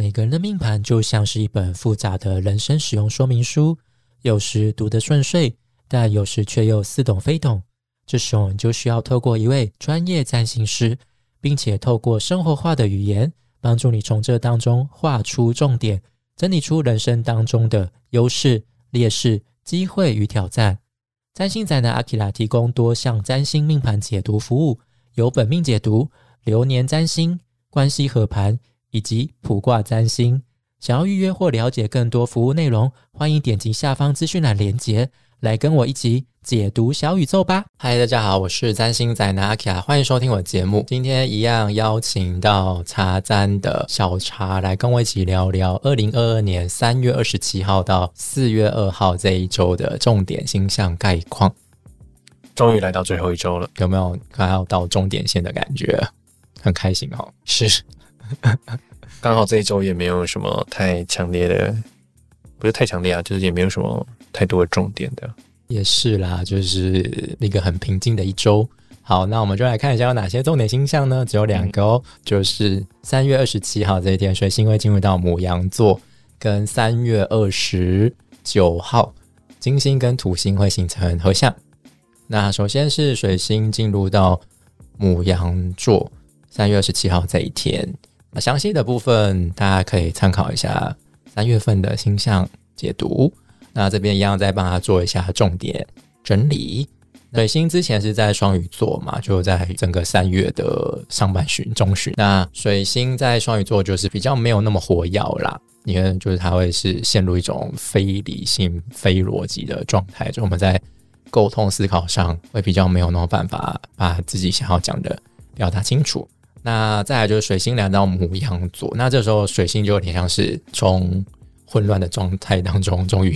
每个人的命盘就像是一本复杂的人生使用说明书，有时读得顺遂，但有时却又似懂非懂。这时候你就需要透过一位专业占星师，并且透过生活化的语言，帮助你从这当中画出重点，整理出人生当中的优势、劣势、机会与挑战。占星仔的阿基拉提供多项占星命盘解读服务，有本命解读、流年占星、关系合盘以及普卦占星。想要预约或了解更多服务内容，欢迎点击下方资讯栏连接，来跟我一起解读小宇宙吧。嗨，大家好，我是占星仔的阿基拉，欢迎收听我的节目。今天一样邀请到茶占的小茶来跟我一起聊聊二零二二年三月二十七号到四月二号这一周的重点星象概况。终于来到最后一周了，有没有快要到终点线的感觉？很开心哦。是，刚好这一周也没有什么太强烈的，不是太强烈啊，就是也没有什么太多的重点的。也是啦，就是一个很平静的一周。好，那我们就来看一下有哪些重点星象呢？只有两个哦，就是三月二十七号这一天，水星会进入到母羊座，跟三月二十九号金星跟土星会形成合相。那首先是水星进入到母羊座，三月二十七号这一天。那详细的部分大家可以参考一下三月份的星象解读。那这边一样再帮他做一下重点整理。水星之前是在双鱼座嘛，就在整个三月的上半旬、中旬。那水星在双鱼座就是比较没有那么活跃啦，因为就是它会是陷入一种非理性、非逻辑的状态，就我们在沟通思考上会比较没有那么办法把自己想要讲的表达清楚。那再来就是水星来到母羊座，那这时候水星就有点像是从混乱的状态当中，终于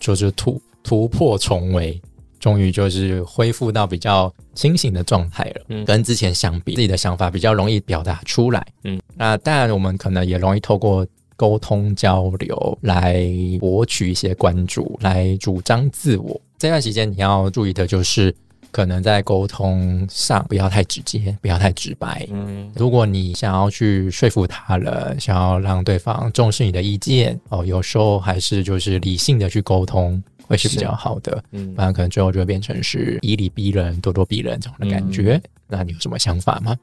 就是突突破重围，终于就是恢复到比较清醒的状态了。嗯，跟之前相比，自己的想法比较容易表达出来。嗯，那当然我们可能也容易透过沟通交流来博取一些关注，来主张自我。这段时间你要注意的就是。可能在沟通上不要太直接，不要太直白。嗯，如果你想要去说服他人，想要让对方重视你的意见，哦，有时候还是就是理性的去沟通会是比较好的。嗯，不然可能最后就会变成是以理逼人、咄咄逼人这种的感觉。那你有什么想法吗？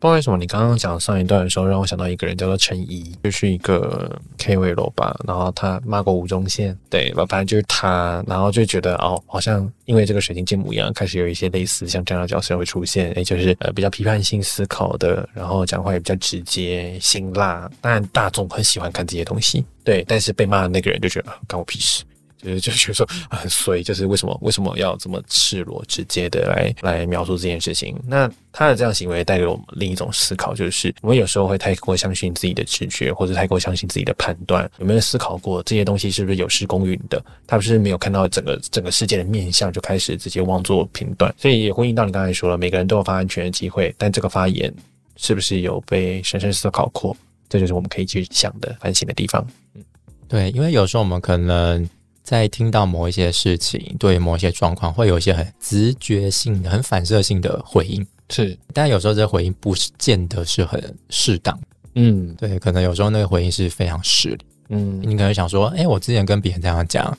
不知道为什么，你刚刚讲上一段的时候，让我想到一个人，叫做陈怡，就是一个 K 位楼吧。然后他骂过吴宗宪，对，反正就是他。然后就觉得哦，好像因为这个水晶金母一样，开始有一些类似像这样的角色会出现，也就是呃比较批判性思考的，然后讲话也比较直接、辛辣。当然大众很喜欢看这些东西，对。但是被骂的那个人就觉得关我屁事。就是就觉得说很衰，就是为什么为什么要这么赤裸直接的来来描述这件事情？那他的这样行为带给我们另一种思考，就是我们有时候会太过相信自己的直觉，或者太过相信自己的判断。有没有思考过这些东西是不是有失公允的？他不是没有看到整个整个世界的面相，就开始直接妄作评断。所以也呼应到你刚才说了，每个人都有发言权的机会，但这个发言是不是有被深深思考过？这就是我们可以去想的反省的地方。嗯，对，因为有时候我们可能。在听到某一些事情，对某一些状况，会有一些很直觉性的、很反射性的回应，是。但有时候这回应不是见得是很适当，嗯，对，可能有时候那个回应是非常失礼，嗯，你可能想说，哎，我之前跟别人这样讲，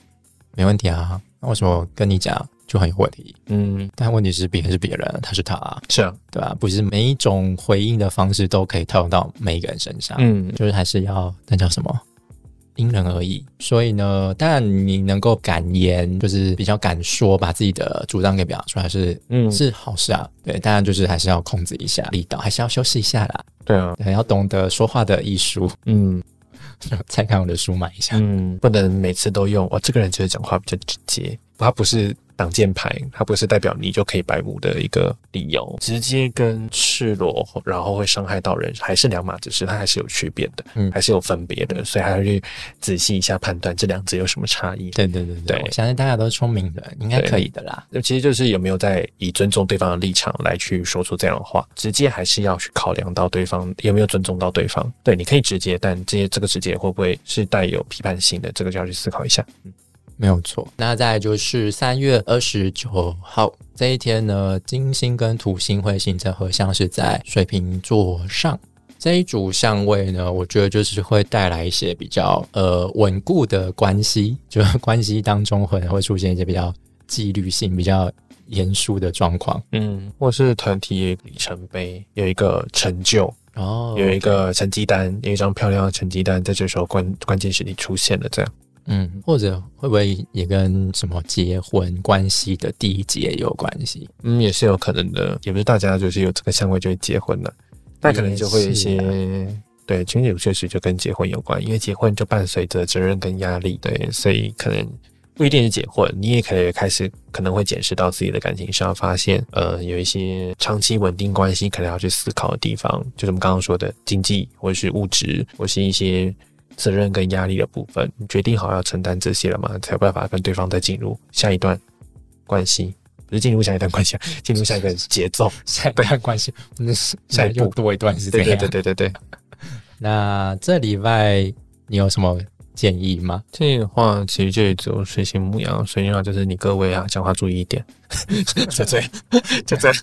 没问题啊，那为什么跟你讲就很有问题？嗯，但问题是别人是别人，他是他，是啊，对吧？不是每一种回应的方式都可以套用到每一个人身上，嗯，就是还是要那叫什么？因人而异，所以呢，当然你能够敢言，就是比较敢说，把自己的主张给表达出来，是嗯是好事啊。对，当然就是还是要控制一下力道，还是要修饰一下啦。对啊，要懂得说话的艺术。嗯，再看我的书买一下。嗯，不能每次都用。我，这个人就是讲话比较直接，他不是。挡箭牌，它不是代表你就可以白目的一个理由。直接跟赤裸，然后会伤害到人，还是两码子事，它还是有区别的，嗯，还是有分别的，所以还要去仔细一下判断这两者有什么差异。对对对对，我相信大家都是聪明的，应该可以的啦。那其实就是有没有在以尊重对方的立场来去说出这样的话，直接还是要去考量到对方有没有尊重到对方。对，你可以直接，但这些这个直接会不会是带有批判性的，这个就要去思考一下。嗯。没有错，那再就是三月二十九号这一天呢，金星跟土星会形成合相，是在水瓶座上。这一组相位呢，我觉得就是会带来一些比较呃稳固的关系，就是关系当中可能会出现一些比较纪律性、比较严肃的状况。嗯，或是团体里程碑，有一个成就，哦有一个成绩单，有一张漂亮的成绩单，在这时候关关键时期出现了，这样。嗯，或者会不会也跟什么结婚关系的第一节有关系？嗯，也是有可能的，也不是大家就是有这个相位就会结婚了，那可能就会有一些也对，情侣确实就跟结婚有关，因为结婚就伴随着责任跟压力，对，所以可能不一定是结婚，你也可以开始可能会检视到自己的感情上，发现。呃有一些长期稳定关系可能要去思考的地方，就是我们刚刚说的经济或者是物质，或是一些。责任跟压力的部分，你决定好要承担这些了吗？才有办法跟对方再进入下一段关系，不是进入下一段关系啊，进入下一个节奏。下一段关系，那是下一步又多一段是这对样。对对对对对。那这礼拜你有什么建议吗？建议的话其实就也只有水星母羊，水星啊就是你各位啊，讲话注意一点，就这样，就这样。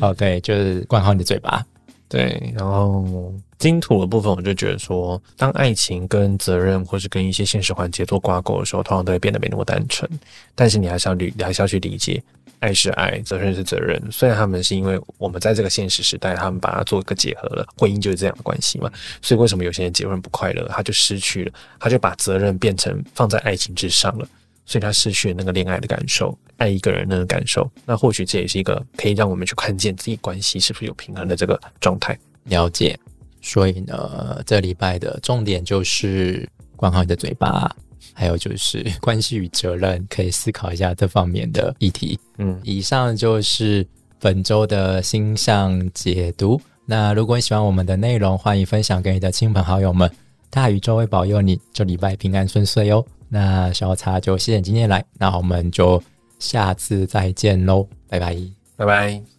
哦，对，就是管好你的嘴巴。对，然后金土的部分，我就觉得说，当爱情跟责任或是跟一些现实环节做挂钩的时候，通常都会变得没那么单纯。但是你还是要理，你还是要去理解，爱是爱，责任是责任。虽然他们是因为我们在这个现实时代，他们把它做一个结合了，婚姻就是这样的关系嘛。所以为什么有些人结婚不快乐，他就失去了，他就把责任变成放在爱情之上了。所以他失去了那个恋爱的感受，爱一个人那个感受。那或许这也是一个可以让我们去看见自己关系是不是有平衡的这个状态。了解。所以呢，这礼拜的重点就是管好你的嘴巴，还有就是关系与责任，可以思考一下这方面的议题。嗯，以上就是本周的星象解读。那如果你喜欢我们的内容，欢迎分享给你的亲朋好友们。大宇宙会保佑你这礼拜平安顺遂哦。那小茶就谢谢今天来，那我们就下次再见喽，拜拜。拜拜。